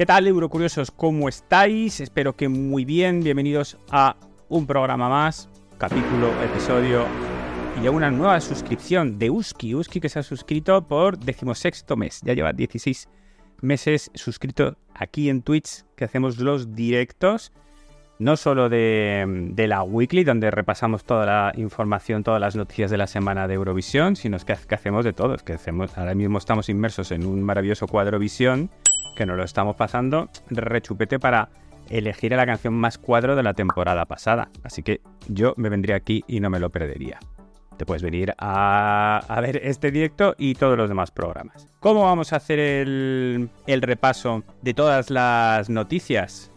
¿Qué tal, Eurocuriosos? ¿Cómo estáis? Espero que muy bien. Bienvenidos a un programa más, capítulo, episodio y a una nueva suscripción de Uski. Uski que se ha suscrito por decimosexto mes. Ya lleva 16 meses suscrito aquí en Twitch, que hacemos los directos no solo de, la weekly, donde repasamos toda la información, todas las noticias de la semana de Eurovisión, sino que, que hacemos de todo. Es que hacemos, ahora mismo estamos inmersos en un maravilloso cuadro visión que nos lo estamos pasando rechupete para elegir a la canción más cuadro de la temporada pasada. Así que yo me vendría aquí y no me lo perdería. Te puedes venir a, ver este directo y todos los demás programas. ¿Cómo vamos a hacer el, el repaso de todas las noticias?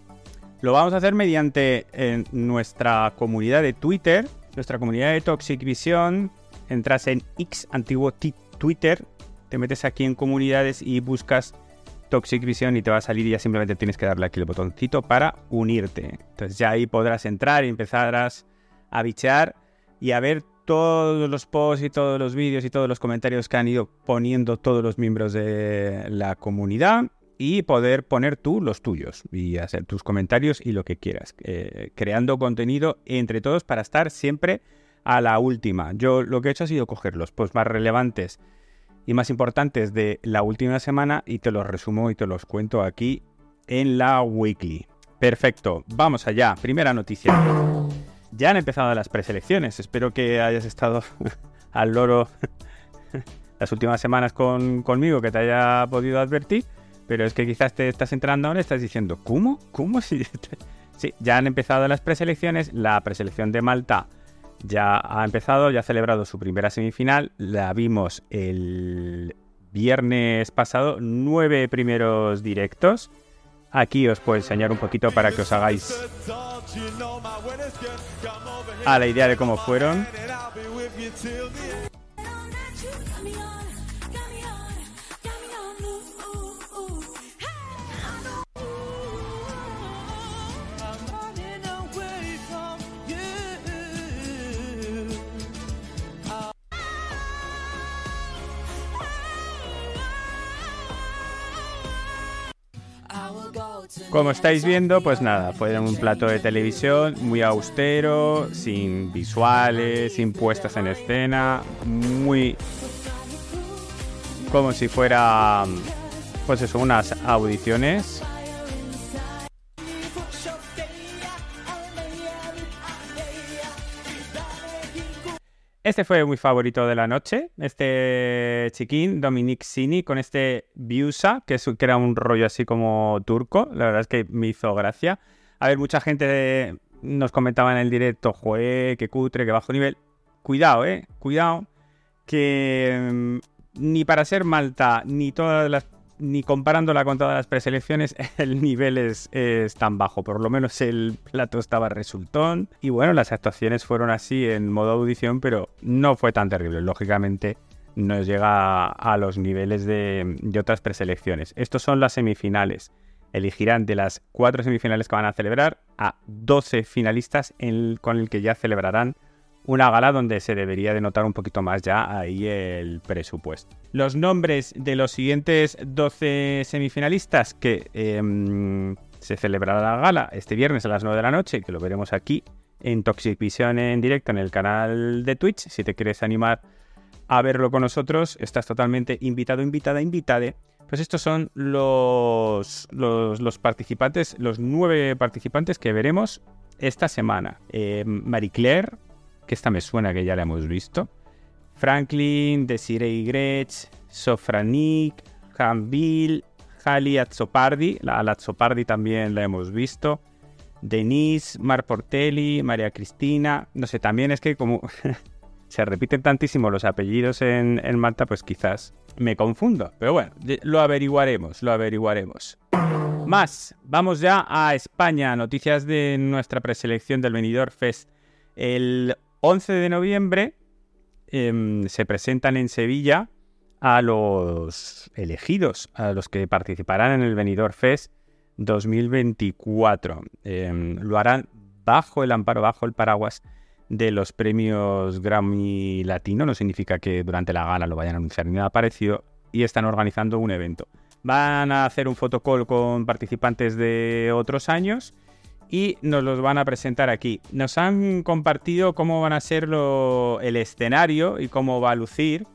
Lo vamos a hacer mediante nuestra comunidad de Twitter, nuestra comunidad de Toxic Vision. Entras en X, antiguo Twitter, te metes aquí en comunidades y buscas Toxic Vision y te va a salir y ya simplemente tienes que darle aquí el botoncito para unirte. Entonces ya ahí podrás entrar y empezarás a bichear y a ver todos los posts y todos los vídeos y todos los comentarios que han ido poniendo todos los miembros de la comunidad y poder poner tú los tuyos y hacer tus comentarios y lo que quieras, eh, creando contenido entre todos para estar siempre a la última. Yo lo que he hecho ha sido coger los posts más relevantes y más importantes de la última semana y te los resumo y te los cuento aquí en la weekly. Perfecto, vamos allá. Primera noticia. Ya han empezado las preselecciones. Espero que hayas estado al loro las últimas semanas conmigo, que te haya podido advertir. Pero es que quizás te estás entrando ahora y estás diciendo, ¿cómo? ¿Cómo? Sí, ya han empezado las preselecciones. La preselección de Malta ya ha empezado, ya ha celebrado su primera semifinal. La vimos el viernes pasado, nueve primeros directos. Aquí os puedo enseñar un poquito para que os hagáis a la idea de cómo fueron. Como estáis viendo, pues nada, fue un plato de televisión muy austero, sin visuales, sin puestas en escena, muy como si fuera, pues eso, unas audiciones Este fue mi favorito de la noche, este chiquín, Dominic Sini, con este Biusa, que, que era un rollo así como turco. La verdad es que me hizo gracia. A ver, mucha gente nos comentaba en el directo, jue, qué cutre, qué bajo nivel. Cuidado, eh, cuidado, que mm, ni para ser Malta, ni todas las ni comparándola con todas las preselecciones, el nivel es, tan bajo. Por lo menos el plato estaba resultón. Y bueno, las actuaciones fueron así en modo audición, pero no fue tan terrible. Lógicamente, no llega a los niveles de, otras preselecciones. Estos son las semifinales. Elegirán de las cuatro semifinales que van a celebrar a 12 finalistas con el que ya celebrarán una gala donde se debería de notar un poquito más ya ahí el presupuesto. Los nombres de los siguientes 12 semifinalistas que em, se celebrará la gala este viernes a las 9 de la noche, que lo veremos aquí en Toxic Vision en directo en el canal de Twitch. Si te quieres animar a verlo con nosotros, estás totalmente invitado, invitada, invitade. Pues estos son los, los, participantes, los nueve participantes que veremos esta semana. Eh, Marie Claire, que esta me suena que ya la hemos visto. Franklin, Desiree Gretsch, Sofranik, Hanville, Hali Azzopardi, la Azzopardi también la hemos visto. Denise, Mar Portelli, María Cristina, no sé, también es que como se repiten tantísimo los apellidos en, en Malta, pues quizás me confundo. Pero bueno, lo averiguaremos, lo averiguaremos. Más, vamos ya a España, noticias de nuestra preselección del Benidorm Fest. El 11 de noviembre em, se presentan en Sevilla a los elegidos, a los que participarán en el Benidorm Fest 2024. Em, lo harán bajo el amparo, bajo el paraguas de los premios Grammy Latino. No significa que durante la gala lo vayan a anunciar ni nada parecido. Y están organizando un evento. Van a hacer un fotocall con participantes de otros años y nos los van a presentar aquí. Nos han compartido cómo van a ser el escenario y cómo va a lucir.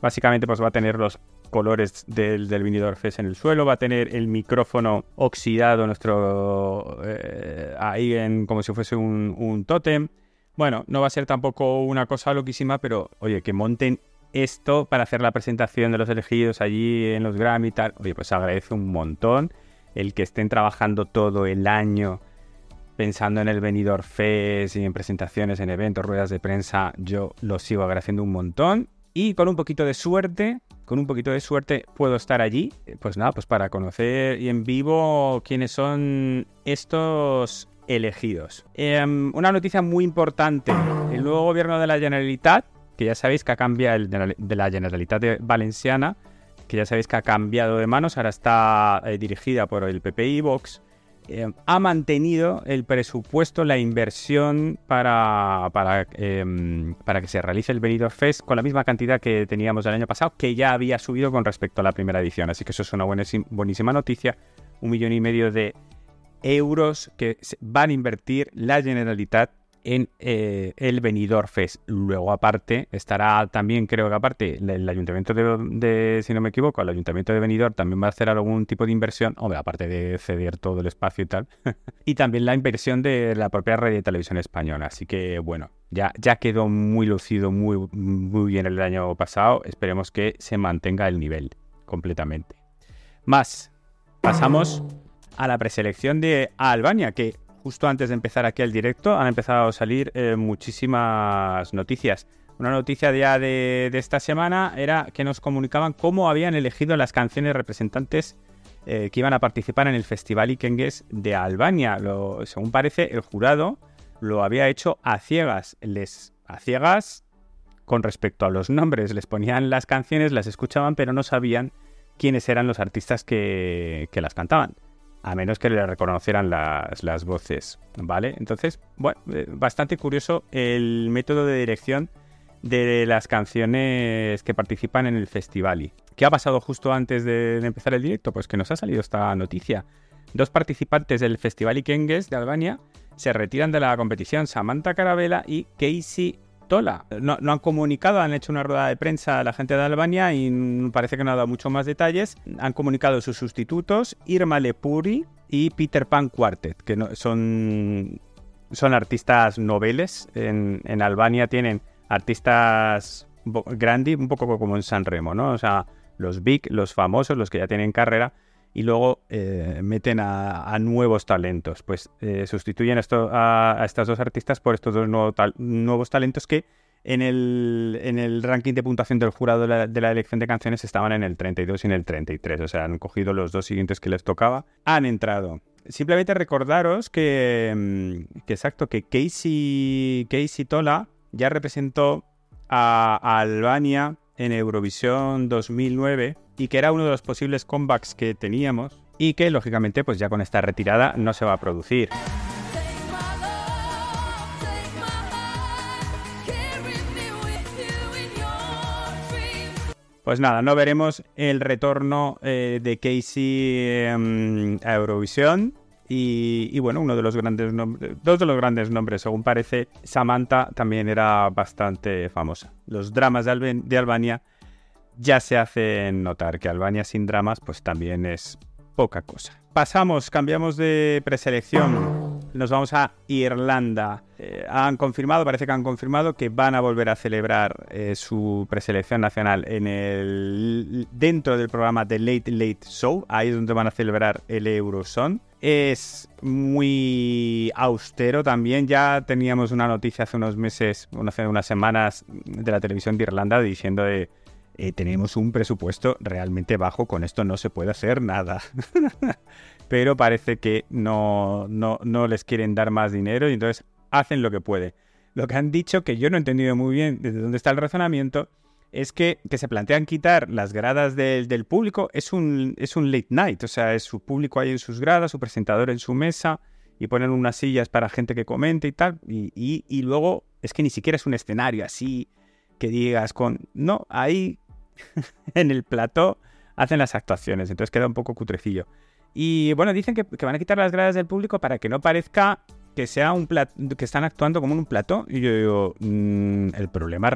Básicamente pues va a tener los colores del, del Vinidor Fest en el suelo, va a tener el micrófono oxidado nuestro eh, ahí en, como si fuese un, un tótem. Bueno, no va a ser tampoco una cosa loquísima, pero oye, que monten esto para hacer la presentación de los elegidos allí en los Grammy y tal. Oye, pues agradece un montón el que estén trabajando todo el año pensando en el venidor Fest y en presentaciones, en eventos, ruedas de prensa, yo lo sigo agradeciendo un montón. Y con un poquito de suerte, con un poquito de suerte puedo estar allí, eh, pues nada, pues para conocer y en vivo quiénes son estos elegidos. Em, una noticia muy importante, el nuevo gobierno de la Generalitat, que ya sabéis que ha cambiado el de la Generalitat Valenciana, que ya sabéis que ha cambiado de manos, ahora está eh, dirigida por el PPI Vox eh, ha mantenido el presupuesto, la inversión para, para, em, para que se realice el Benidorm Fest con la misma cantidad que teníamos el año pasado, que ya había subido con respecto a la primera edición. Así que eso es una buenísima noticia. Un millón y medio de euros que van a invertir la Generalitat en eh, el Benidorm Fest. Luego, aparte, estará también, creo que aparte, el, ayuntamiento de, si no me equivoco, el ayuntamiento de Benidorm también va a hacer algún tipo de inversión, hombre, aparte de ceder todo el espacio y tal, y también la inversión de la propia red de televisión española. Así que, bueno, ya, ya quedó muy lucido, muy, muy bien el año pasado. Esperemos que se mantenga el nivel completamente. Más, pasamos a la preselección de Albania, que justo antes de empezar aquí el directo, han empezado a salir eh, muchísimas noticias. Una noticia ya de, esta semana era que nos comunicaban cómo habían elegido las canciones representantes eh, que iban a participar en el Festival Ikengues de Albania. según parece, el jurado lo había hecho a ciegas. Les, a ciegas con respecto a los nombres. Les ponían las canciones, las escuchaban, pero no sabían quiénes eran los artistas que las cantaban a menos que le reconocieran las, voces, ¿vale? Entonces, bueno, eh, bastante curioso el método de dirección de las canciones que participan en el festival. ¿Qué ha pasado justo antes de, empezar el directo? Pues que nos ha salido esta noticia. Dos participantes del Festival Ikengues de Albania se retiran de la competición, Samantha Carabela y Casey no, han comunicado, han hecho una rueda de prensa a la gente de Albania y parece que no ha dado mucho más detalles. Han comunicado sus sustitutos, Irma Lepuri y Peter Pan Quartet, que son, son artistas noveles. En, Albania tienen artistas grandes, un poco como en San Remo, ¿no? O sea, los big, los famosos, los que ya tienen carrera y luego eh, meten a, nuevos talentos. Pues eh, sustituyen esto, a, estas dos artistas por estos dos nuevos talentos que en el, en el, ranking de puntuación del jurado de la, elección de canciones estaban en el 32 y en el 33. O sea, han cogido los dos siguientes que les tocaba. Han entrado. Simplemente recordaros que, mm, que exacto, que Casey, Casey Tola ya representó a Albania en Eurovisión 2009 y que era uno de los posibles comebacks que teníamos y que lógicamente pues ya con esta retirada no se va a producir. Pues nada, no veremos el retorno eh, de Casey em, a Eurovisión. Y, bueno, uno de los grandes dos de los grandes nombres, según parece, Samantha también era bastante famosa. Los dramas de Albania ya se hace notar que Albania sin dramas pues también es poca cosa. Pasamos, cambiamos de preselección. Nos vamos a Irlanda. Eh, han confirmado, parece que han confirmado que van a volver a celebrar eh, su preselección nacional en el dentro del programa The Late Late Show. Ahí es donde van a celebrar el Euroson. Es muy austero también. Ya teníamos una noticia hace unos meses, hace unas semanas, de la televisión de Irlanda diciendo de eh, tenemos un presupuesto realmente bajo, con esto no se puede hacer nada. Pero parece que no, no, les quieren dar más dinero y entonces hacen lo que puede. Lo que han dicho, que yo no he entendido muy bien desde dónde está el razonamiento, es que, se plantean quitar las gradas del, público. Es un, es un late night, o sea, es su público ahí en sus gradas, su presentador en su mesa y ponen unas sillas para gente que comente y tal. Y, y luego es que ni siquiera es un escenario así que digas con... No, ahí en el plató hacen las actuaciones, entonces queda un poco cutrecillo. Y bueno, dicen que, van a quitar las gradas del público para que no parezca que sea un que están actuando como en un plató. Y yo digo, mm, el problema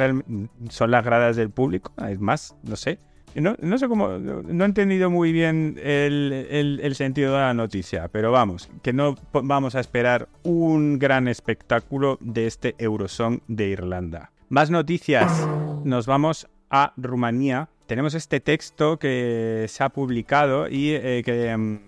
son las gradas del público. Es más, no sé. No, no sé cómo, no he entendido muy bien el, sentido de la noticia, pero vamos, que no vamos a esperar un gran espectáculo de este Eurosong de Irlanda. Más noticias, nos vamos a Rumanía. Tenemos este texto que se ha publicado y eh, mm,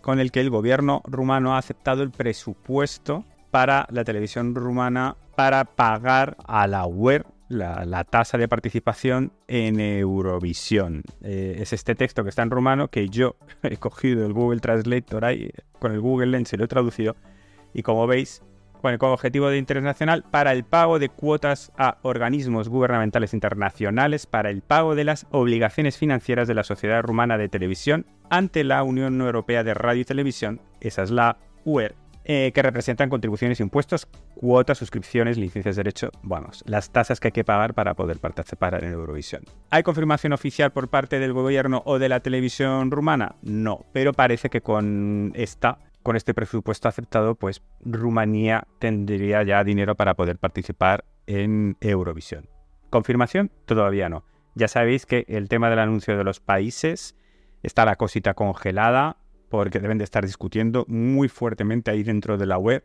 con el que el gobierno rumano ha aceptado el presupuesto para la televisión rumana para pagar a la web la, tasa de participación en Eurovisión. Eh, es este texto que está en rumano que yo he cogido el Google Translator ahí, con el Google Lens y lo he traducido. Y como veis, con el objetivo de interés nacional para el pago de cuotas a organismos gubernamentales internacionales para el pago de las obligaciones financieras de la Sociedad Rumana de Televisión ante la Unión Europea de Radio y Televisión, esa es la UER, eh, que representan contribuciones, impuestos, cuotas, suscripciones, licencias de derecho, vamos, las tasas que hay que pagar para poder participar en Eurovisión. ¿Hay confirmación oficial por parte del gobierno o de la televisión rumana? No, pero parece que con esta con este presupuesto aceptado, pues Rumanía tendría ya dinero para poder participar en Eurovisión. ¿Confirmación? Todavía no. Ya sabéis que el tema del anuncio de los países está la cosita congelada porque deben de estar discutiendo muy fuertemente ahí dentro de la web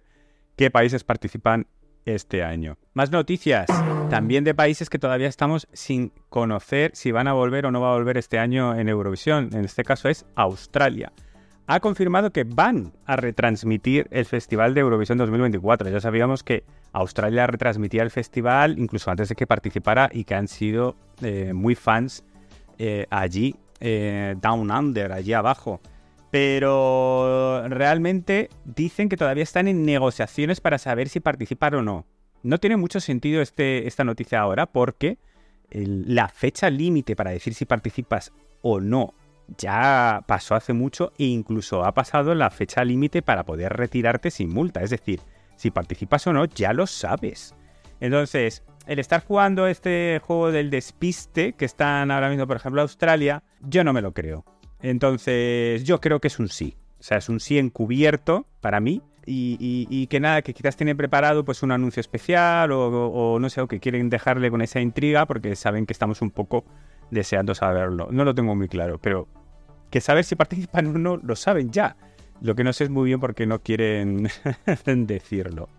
qué países participan este año. Más noticias, también de países que todavía estamos sin conocer si van a volver o no va a volver este año en Eurovisión. En este caso es Australia. Ha confirmado que van a retransmitir el Festival de Eurovisión 2024. Ya sabíamos que Australia retransmitía el festival incluso antes de que participara y que han sido eh, muy fans eh, allí, eh, Down Under, allí abajo pero realmente dicen que todavía están en negociaciones para saber si participar o no. No tiene mucho sentido este, esta noticia ahora porque la fecha límite para decir si participas o no ya pasó hace mucho e incluso ha pasado la fecha límite para poder retirarte sin multa. Es decir, si participas o no, ya lo sabes. Entonces, el estar jugando este juego del despiste que están ahora mismo, por ejemplo, Australia, yo no me lo creo. Entonces, yo creo que es un sí. O sea, es un sí encubierto para mí. Y, que nada, que quizás tienen preparado pues un anuncio especial o, no sé, o que quieren dejarle con esa intriga porque saben que estamos un poco deseando saberlo. No lo tengo muy claro, pero que saber si participan o no lo saben ya. Lo que no sé es muy bien porque no quieren decirlo.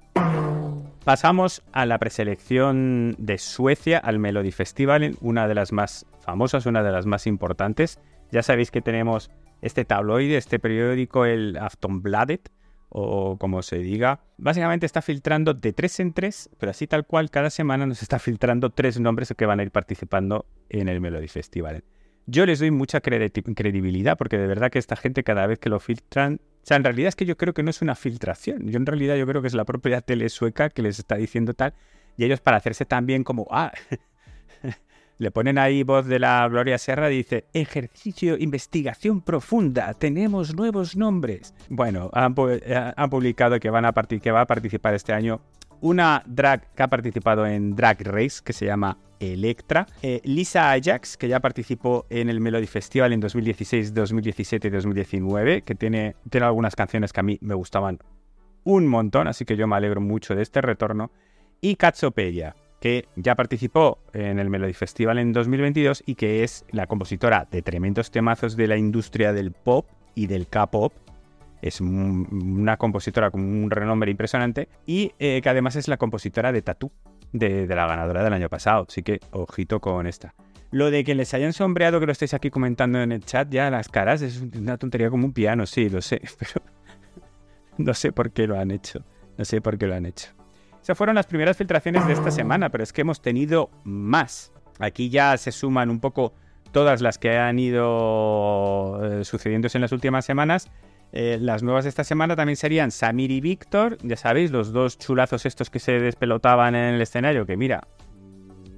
Pasamos a la preselección de Suecia al Melody Festival, una de las más famosas, una de las más importantes. Ya sabéis que tenemos este tabloide, este periódico, el Aftonbladet, o como se diga. Básicamente está filtrando de tres en tres, pero así tal cual, cada semana nos está filtrando tres nombres que van a ir participando en el Melody Festival. Yo les doy mucha credibilidad porque de verdad que esta gente cada vez que lo filtran, o sea, en realidad es que yo creo que no es una filtración. Yo en realidad yo creo que es la propia tele sueca que les está diciendo tal y ellos para hacerse tan bien como, ah, le ponen ahí voz de la Gloria Serra, dice, ejercicio, investigación profunda, tenemos nuevos nombres. Bueno, han, eh, publicado que, van a que va a participar este año una drag que ha participado en Drag Race, que se llama Electra. Eh, Lisa Ajax, que ya participó en el Melody Festival en 2016, 2017 y 2019, que tiene, tiene algunas canciones que a mí me gustaban un montón, así que yo me alegro mucho de este retorno. Y Katsopedia, que ya participó en el Melody Festival en 2022 y que es la compositora de tremendos temazos de la industria del pop y del K-pop. Es una compositora con un renombre impresionante y eh, que además es la compositora de Tattoo, de, la ganadora del año pasado. Así que ojito con esta. Lo de que les hayan sombreado, que lo estáis aquí comentando en el chat, ya las caras, es una tontería como un piano, sí, lo sé, pero no sé por qué lo han hecho. No sé por qué lo han hecho. Esas fueron las primeras filtraciones de esta semana, pero es que hemos tenido más. Aquí ya se suman un poco todas las que han ido eh, sucediéndose en las últimas semanas. Eh, las nuevas de esta semana también serían Samir y Víctor, ya sabéis, los dos chulazos estos que se despelotaban en el escenario, que mira,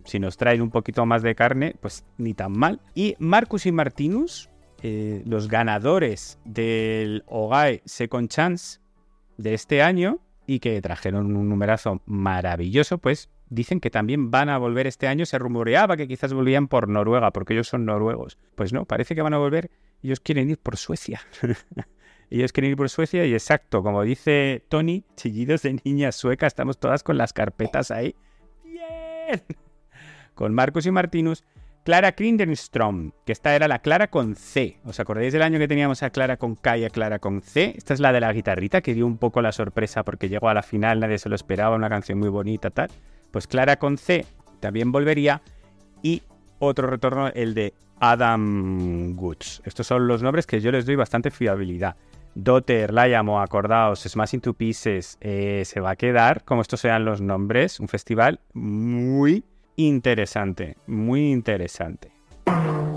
si nos traen un poquito más de carne, pues ni tan mal. Y Marcus y Martinus, eh, los ganadores del Ogae Second Chance de este año, y que trajeron un numerazo maravilloso, pues dicen que también van a volver este año. Se rumoreaba que quizás volvían por Noruega, porque ellos son noruegos. Pues no, parece que van a volver. Ellos quieren ir por Suecia. ellos quieren ir por Suecia y exacto, como dice Tony, chillidos de niña sueca, estamos todas con las carpetas ahí. ¡Bien! Con Marcos y Martinus. Clara Krindenstrom, que esta era la Clara con C. ¿Os acordáis del año que teníamos a Clara con K y a Clara con C? Esta es la de la guitarrita que dio un poco la sorpresa porque llegó a la final, nadie se lo esperaba, una canción muy bonita, tal. Pues Clara con C también volvería. Y otro retorno, el de Adam Goods. Estos son los nombres que yo les doy bastante fiabilidad. Dotter, Layamo, acordaos, Smashing to Pieces, eh, se va a quedar, como estos sean los nombres, un festival muy interesante, muy interesante.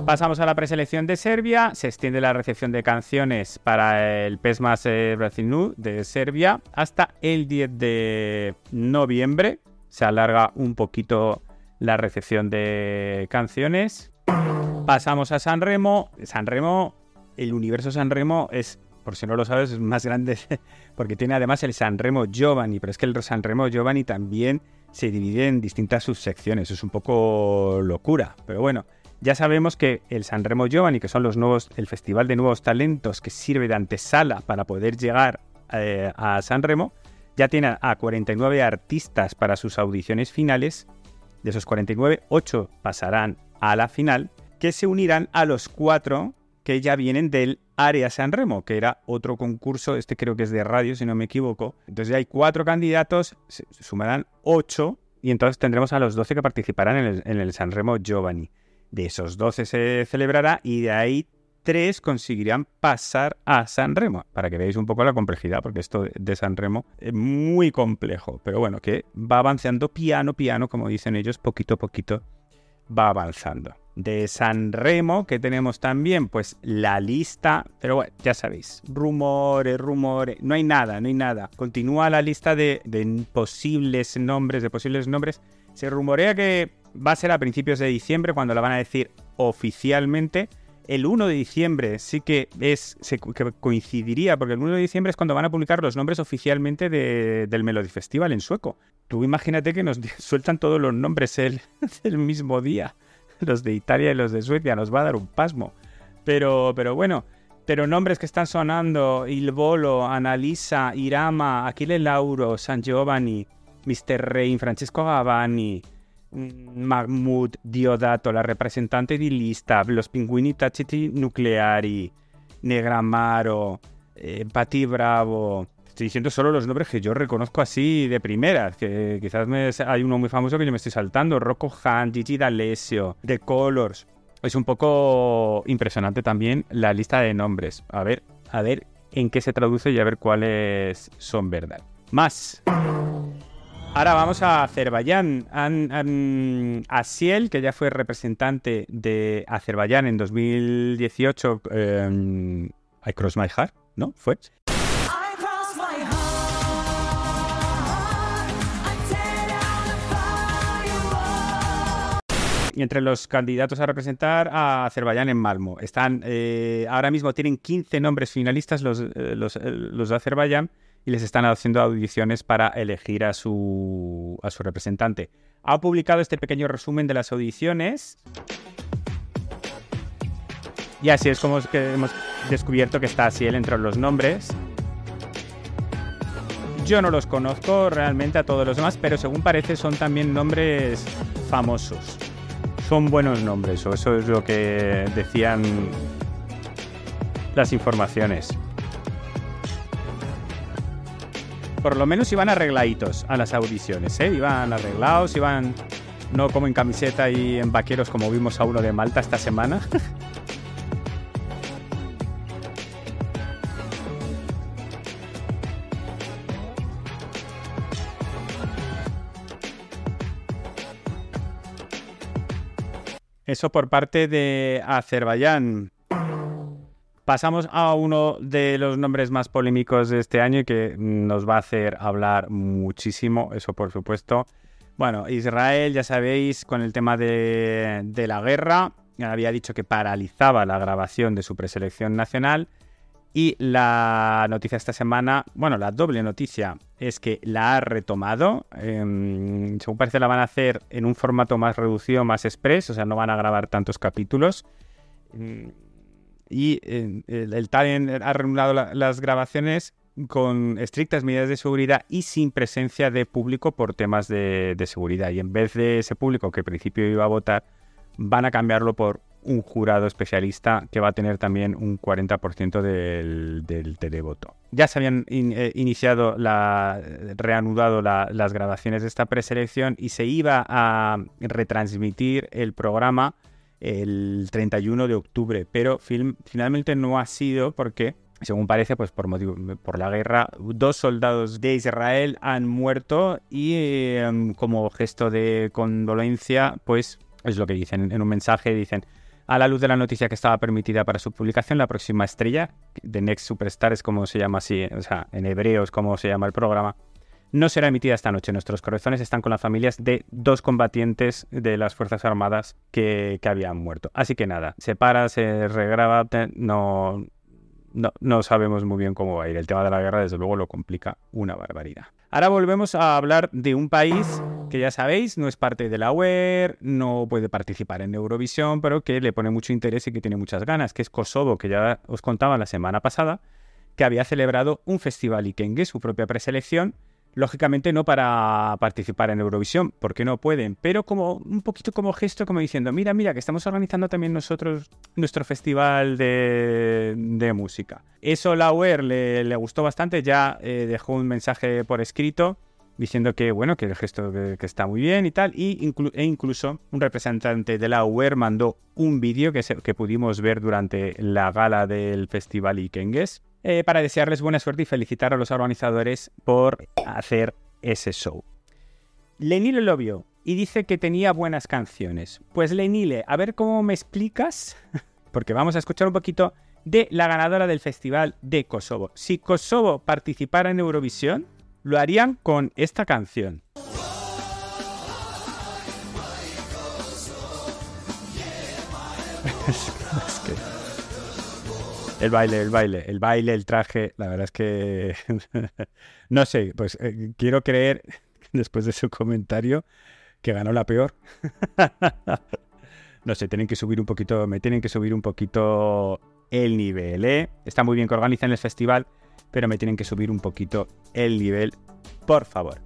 Pasamos a la preselección de Serbia. Se extiende la recepción de canciones para el PESMAS eh, Brasil de Serbia hasta el 10 de noviembre. Se alarga un poquito la recepción de canciones. Pasamos a San Remo. San Remo, el universo San Remo es, por si no lo sabes, es más grande porque tiene además el San Remo Giovanni, pero es que el San Remo Giovanni también se divide en distintas subsecciones. Es un poco locura, pero bueno. Ya sabemos que el Sanremo Giovanni, que son los nuevos, el festival de nuevos talentos que sirve de antesala para poder llegar eh, a Sanremo, ya tiene a 49 artistas para sus audiciones finales. De esos 49, 8 pasarán a la final, que se unirán a los 4 que ya vienen del Área San Remo, que era otro concurso, este creo que es de radio, si no me equivoco. Entonces ya hay cuatro candidatos, se sumarán ocho, y entonces tendremos a los 12 que participarán en el, en San Remo Giovanni. De esos 12 se celebrará y de ahí tres conseguirán pasar a San Remo, para que veáis un poco la complejidad, porque esto de San Remo es muy complejo, pero bueno, que va avanzando piano, piano, como dicen ellos, poquito a poquito va avanzando de San Remo, que tenemos también, pues la lista, pero bueno, ya sabéis, rumores, rumores, no hay nada, no hay nada. Continúa la lista de, posibles nombres, de posibles nombres. Se rumorea que va a ser a principios de diciembre cuando la van a decir oficialmente. El 1 de diciembre sí que es que coincidiría, porque el 1 de diciembre es cuando van a publicar los nombres oficialmente del Melody Festival en sueco. Tú imagínate que nos sueltan todos los nombres el, el mismo día. los de Italia y los de Suecia, nos va a dar un pasmo. Pero, pero bueno, pero nombres que están sonando, Il Volo, Annalisa, Irama, Achille Lauro, San Giovanni, Mr. Rain, Francesco Gavani, mm, Mahmoud Diodato, la representante di lista, los pinguini taciti nucleari, Negramaro, eh, Pati Bravo, Estoy diciendo solo los nombres que yo reconozco así de primeras, que quizás hay uno muy famoso que yo me estoy saltando, Rocco Han, Gigi D'Alessio, The Colors. Es un poco impresionante también la lista de nombres. A ver, a ver en qué se traduce y a ver cuáles son verdad. Más. Ahora vamos a Azerbaiyán. Asiel, que ya fue representante de Azerbaiyán en 2018, eh, I Cross My Heart, ¿no? Fue. Entre los candidatos a representar a Azerbaiyán en Malmo. Están, eh, ahora mismo tienen 15 nombres finalistas los, eh, eh, los, de Azerbaiyán y les están haciendo audiciones para elegir a su, a su representante. Ha publicado este pequeño resumen de las audiciones. Y así es como hemos descubierto que está así él entre los nombres. Yo no los conozco realmente a todos los demás, pero según parece son también nombres famosos son buenos nombres, o eso es lo que decían las informaciones. Por lo menos iban arregladitos a las audiciones, ¿eh? Iban arreglados, iban no como en camiseta y en vaqueros como vimos a uno de Malta esta semana. Eso por parte de Azerbaiyán. Pasamos a uno de los nombres más polémicos de este año y que nos va a hacer hablar muchísimo, eso por supuesto. Bueno, Israel, ya sabéis, con el tema de, de la guerra, había dicho que paralizaba la grabación de su preselección nacional Y la noticia esta semana, bueno, la doble noticia es que la ha retomado. Em, según parece, la van a hacer en un formato más reducido, más express, o sea, no van a grabar tantos capítulos. Mm, y eh, el, Talent ha reanudado las grabaciones con estrictas medidas de seguridad y sin presencia de público por temas de seguridad. Y en vez de ese público que al principio iba a votar, van a cambiarlo por un jurado especialista que va a tener también un 40% del, del, televoto. Ya se habían eh, iniciado, la, reanudado las grabaciones de esta preselección y se iba a retransmitir el programa el 31 de octubre, pero finalmente no ha sido porque según parece, pues por motivo, por la guerra, dos soldados de Israel han muerto y em, como gesto de condolencia, pues es lo que dicen en un mensaje, dicen a la luz de la noticia que estaba permitida para su publicación, la próxima estrella, de Next Superstar es como se llama así, o sea, en hebreo es como se llama el programa, no será emitida esta noche. Nuestros corazones están con las familias de dos combatientes de las Fuerzas Armadas que, habían muerto. Así que nada, se para, se regraba, no, no, no sabemos muy bien cómo va a ir. El tema de la guerra, desde luego, lo complica una barbaridad. Ahora volvemos a hablar de un país que ya sabéis, no es parte de la UER, no puede participar en Eurovisión, pero que le pone mucho interés y que tiene muchas ganas, que es Kosovo, que ya os contaba la semana pasada, que había celebrado un festival Ikenge, su propia preselección, lógicamente no para participar en Eurovisión, porque no pueden, pero como un poquito como gesto, como diciendo, mira, mira, que estamos organizando también nosotros nuestro festival de, música. Eso la UER le, gustó bastante, ya eh, dejó un mensaje por escrito diciendo que bueno, que el gesto que, está muy bien y tal, y e incluso un representante de la UER mandó un vídeo que, que pudimos ver durante la gala del festival Ikengues eh, para desearles buena suerte y felicitar a los organizadores por hacer ese show. Lenile lo vio y dice que tenía buenas canciones. Pues Lenile, a ver cómo me explicas, porque vamos a escuchar un poquito de la ganadora del festival de Kosovo. Si Kosovo participara en Eurovisión, lo harían con esta canción. El baile, el baile, el baile, el traje, la verdad es que no sé, pues eh, quiero creer, después de su comentario, que ganó la peor. no sé, tienen que subir un poquito, me tienen que subir un poquito el nivel, ¿eh? Está muy bien que organicen el festival, pero me tienen que subir un poquito el nivel, por favor.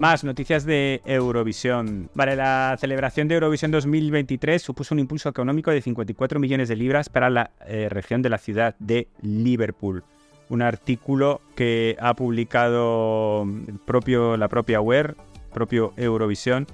Más noticias de Eurovisión. Vale, la celebración de Eurovisión 2023 supuso un impulso económico de 54 millones de libras para la eh, región de la ciudad de Liverpool. Un artículo que ha publicado propio, la propia web, propio Eurovisión,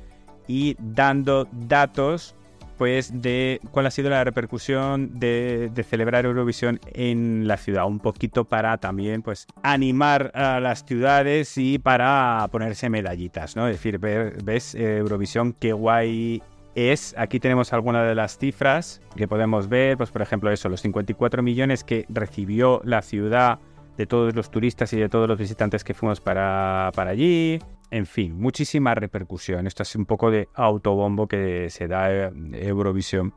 y dando datos pues de cuál ha sido la repercusión de, celebrar Eurovisión en la ciudad, un poquito para también pues animar a las ciudades y para ponerse medallitas, ¿no? Es decir, ves Eurovisión qué guay es, aquí tenemos algunas de las cifras que podemos ver, pues por ejemplo eso, los 54 millones que recibió la ciudad de todos los turistas y de todos los visitantes que fuimos para allí, en fin, muchísima repercusión. Esto es un poco de autobombo que se da eh, Eurovisión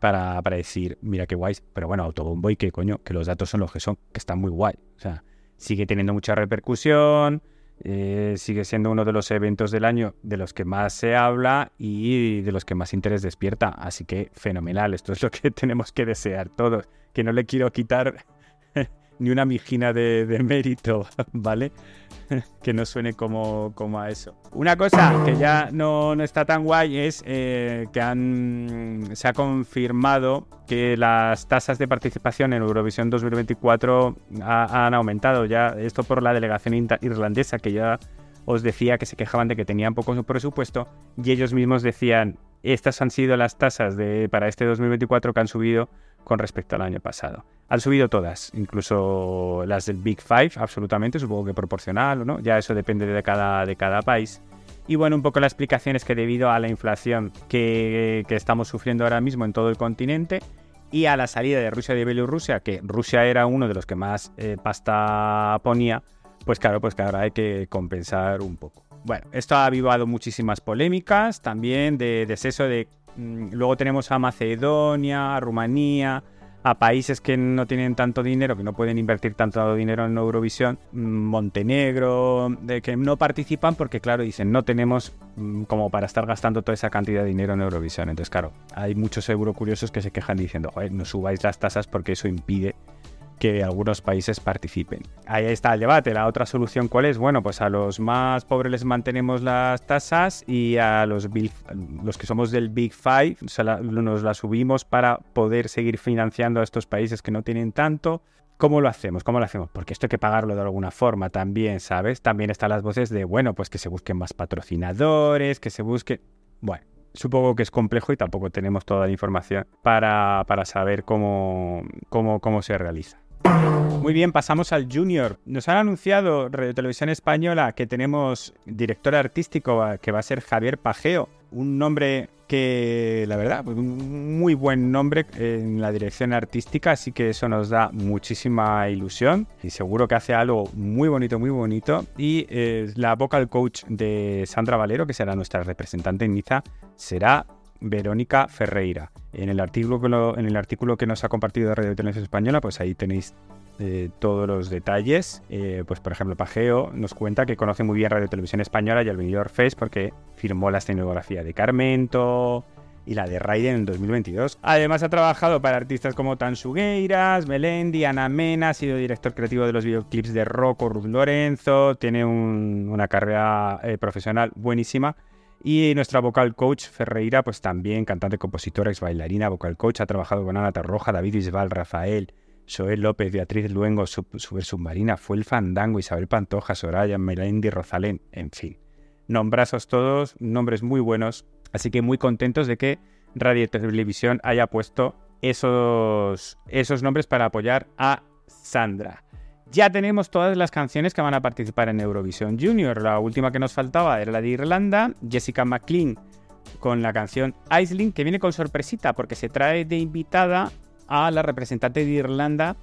para, decir, mira qué guay, pero bueno, autobombo y que coño, que los datos son los que son, que están muy guay. O sea, sigue teniendo mucha repercusión, eh, sigue siendo uno de los eventos del año de los que más se habla y de los que más interés despierta. Así que fenomenal, esto es lo que tenemos que desear todos. Que no le quiero quitar ni una mijina de mérito, ¿vale? que no suene como, como a eso. Una cosa que ya no, está tan guay es eh, que han, se ha confirmado que las tasas de participación en Eurovisión 2024 han aumentado. Ya esto por la delegación irlandesa que ya os decía que se quejaban de que tenían poco presupuesto y ellos mismos decían estas han sido las tasas de, para este 2024 que han subido con respecto al año pasado. Han subido todas, incluso las del Big Five, absolutamente, supongo que proporcional o no, ya eso depende de cada, de cada país. Y bueno, un poco la explicación es que debido a la inflación que, estamos sufriendo ahora mismo en todo el continente y a la salida de Rusia de Bielorrusia, que Rusia era uno de los que más eh, pasta ponía, pues claro, pues que ahora hay que compensar un poco. Bueno, esto ha avivado muchísimas polémicas también de, de de... Mm, luego tenemos a Macedonia, a Rumanía, a países que no tienen tanto dinero, que no pueden invertir tanto dinero en Eurovisión, mm, Montenegro, de que no participan porque, claro, dicen, no tenemos mm, como para estar gastando toda esa cantidad de dinero en Eurovisión. Entonces, claro, hay muchos eurocuriosos que se quejan diciendo, Joder, no subáis las tasas porque eso impide que algunos países participen. Ahí está el debate. La otra solución, ¿cuál es? Bueno, pues a los más pobres les mantenemos las tasas y a los, los que somos del Big Five nos las subimos para poder seguir financiando a estos países que no tienen tanto. ¿Cómo lo hacemos? ¿Cómo lo hacemos? Porque esto hay que pagarlo de alguna forma también, ¿sabes? También están las voces de, bueno, pues que se busquen más patrocinadores, que se busque... Bueno, supongo que es complejo y tampoco tenemos toda la información para, para saber cómo, cómo, cómo se realiza. Muy bien, pasamos al Junior. Nos han anunciado Radio Televisión Española que tenemos director artístico que va a ser Javier Pajeo, un nombre que, la verdad, pues un muy buen nombre en la dirección artística, así que eso nos da muchísima ilusión y seguro que hace algo muy bonito, muy bonito. Y eh, la vocal coach de Sandra Valero, que será nuestra representante en Niza, será Verónica Ferreira. En el artículo que, en el artículo que nos ha compartido Radio Televisión Española, pues ahí tenéis eh, todos los detalles. Eh, pues por ejemplo, Pajeo nos cuenta que conoce muy bien Radio Televisión Española y el Benidorm Fest porque firmó la escenografía de Carmento y la de Raiden en 2022. Además ha trabajado para artistas como Tansugueiras, Melendi, Ana Mena, ha sido director creativo de los videoclips de Rocco, Ruth Lorenzo, tiene una carrera eh, profesional buenísima y nuestra vocal coach Ferreira, pues también cantante, compositora, ex bailarina, vocal coach, ha trabajado con Ana Roja, David Isbal, Rafael, Joel López, Beatriz Luengo, Super Submarina, fue el Fandango, Isabel Pantoja, Soraya, Melendi, Rosalén, en fin. Nombrazos todos, nombres muy buenos, así que muy contentos de que Radio Televisión haya puesto esos, esos nombres para apoyar a Sandra. Ya tenemos todas las canciones que van a participar en Eurovision Junior. La última que nos faltaba era la de Irlanda, Jessica McLean con la canción Iceland, que viene con sorpresita porque se trae de invitada a la representante de Irlanda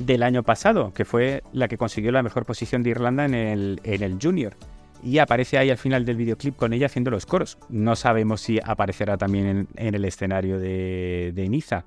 del año pasado, que fue la que consiguió la mejor posición de Irlanda en el, Junior. Y aparece ahí al final del videoclip con ella haciendo los coros. No sabemos si aparecerá también en, el escenario de Niza.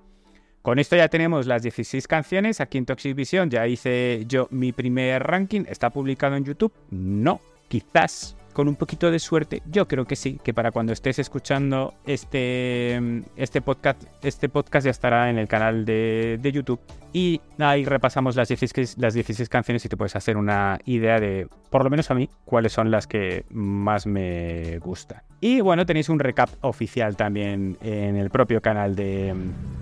Con esto ya tenemos las 16 canciones. Aquí en Toxic Vision ya hice yo mi primer ranking. ¿Está publicado en YouTube? No. Quizás con un poquito de suerte, yo creo que sí, que para cuando estés escuchando este, este, podcast, este podcast ya estará en el canal de, YouTube. Y ahí repasamos las 16, las 16 canciones y te puedes hacer una idea de, por lo menos a mí, cuáles son las que más me gustan. Y bueno, tenéis un recap oficial también en el propio canal de,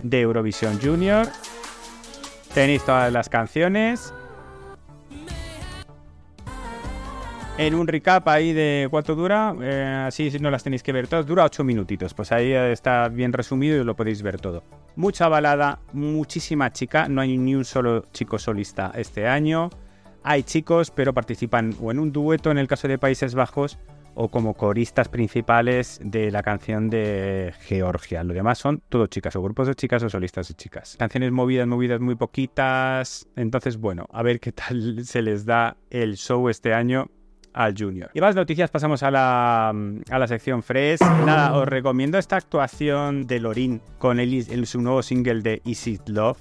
de Eurovisión Junior. Tenéis todas las canciones en un recap ahí de cuánto dura, eh, así no las tenéis que ver todas, dura 8 minutitos, pues ahí está bien resumido y lo podéis ver todo. Mucha balada, muchísima chica, no hay ni un solo chico solista este año. Hay chicos, pero participan o en un dueto en el caso de Países Bajos o como coristas principales de la canción de Georgia. Lo demás son todo chicas, o grupos de chicas o solistas de chicas. Canciones movidas, movidas muy poquitas. Entonces, bueno, a ver qué tal se les da el show este año al Junior. Y más noticias, pasamos a la, a la sección Fresh. Nada, os recomiendo esta actuación de Lorin con el, su nuevo single de Is It Love.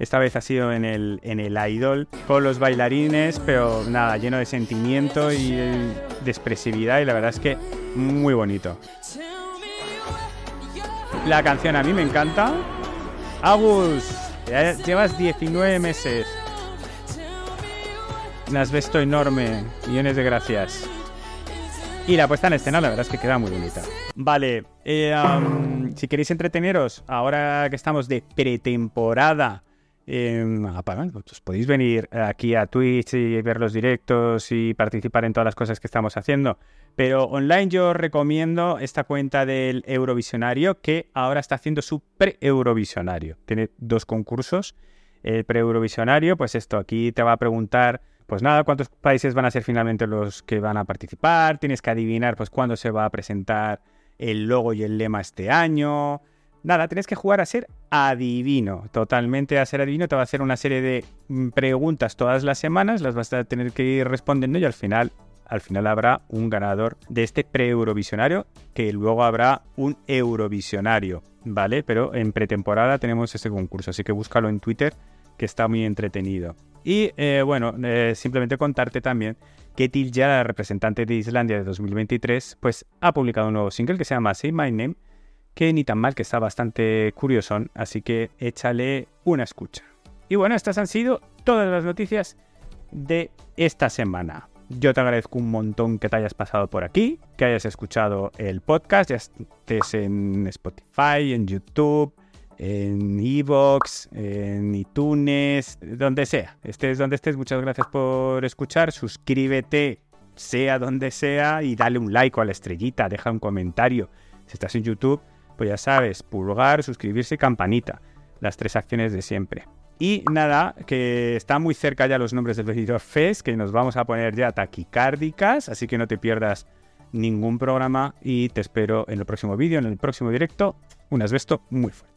Esta vez ha sido en el, en el Idol, con los bailarines, pero nada, lleno de sentimiento y de expresividad y la verdad es que muy bonito. La canción a mí me encanta. Agus, llevas 19 meses un asbesto enorme. Millones de gracias. Y la puesta en escena, la verdad es que queda muy bonita. Vale, eh, si queréis entreteneros, ahora que estamos de pretemporada, eh, pues podéis venir aquí a Twitch y ver los directos y participar en todas las cosas que estamos haciendo. Pero online yo recomiendo esta cuenta del Eurovisionario que ahora está haciendo su pre-Eurovisionario. Tiene dos concursos. El pre-Eurovisionario, pues esto, aquí te va a preguntar pues nada, cuántos países van a ser finalmente los que van a participar, tienes que adivinar pues cuándo se va a presentar el logo y el lema este año. Nada, tienes que jugar a ser adivino, totalmente a ser adivino. Te va a hacer una serie de mm, preguntas todas las semanas, las vas a tener que ir respondiendo y al final al final habrá un ganador de este pre-eurovisionario, que luego habrá un eurovisionario, ¿vale? Pero en pretemporada tenemos ese concurso, así que búscalo en Twitter, que está muy entretenido. Y eh, bueno, eh, simplemente contarte también que Tilja, la representante de Islandia de 2023, pues ha publicado un nuevo single que se llama Say My Name, que ni tan mal, que está bastante curiosón, así que échale una escucha. Y bueno, estas han sido todas las noticias de esta semana. Yo te agradezco un montón que te hayas pasado por aquí, que hayas escuchado el podcast, ya estés en Spotify, en YouTube, en Evox, en iTunes, donde sea. Estés donde estés, muchas gracias por escuchar. Suscríbete, sea donde sea, y dale un like o a la estrellita, deja un comentario. Si estás en YouTube, pues ya sabes, pulgar, suscribirse y campanita. Las tres acciones de siempre. Y nada, que está muy cerca ya los nombres del Benidorm Fest, que nos vamos a poner ya taquicárdicas, así que no te pierdas ningún programa y te espero en el próximo vídeo, en el próximo directo. Un asbesto muy fuerte.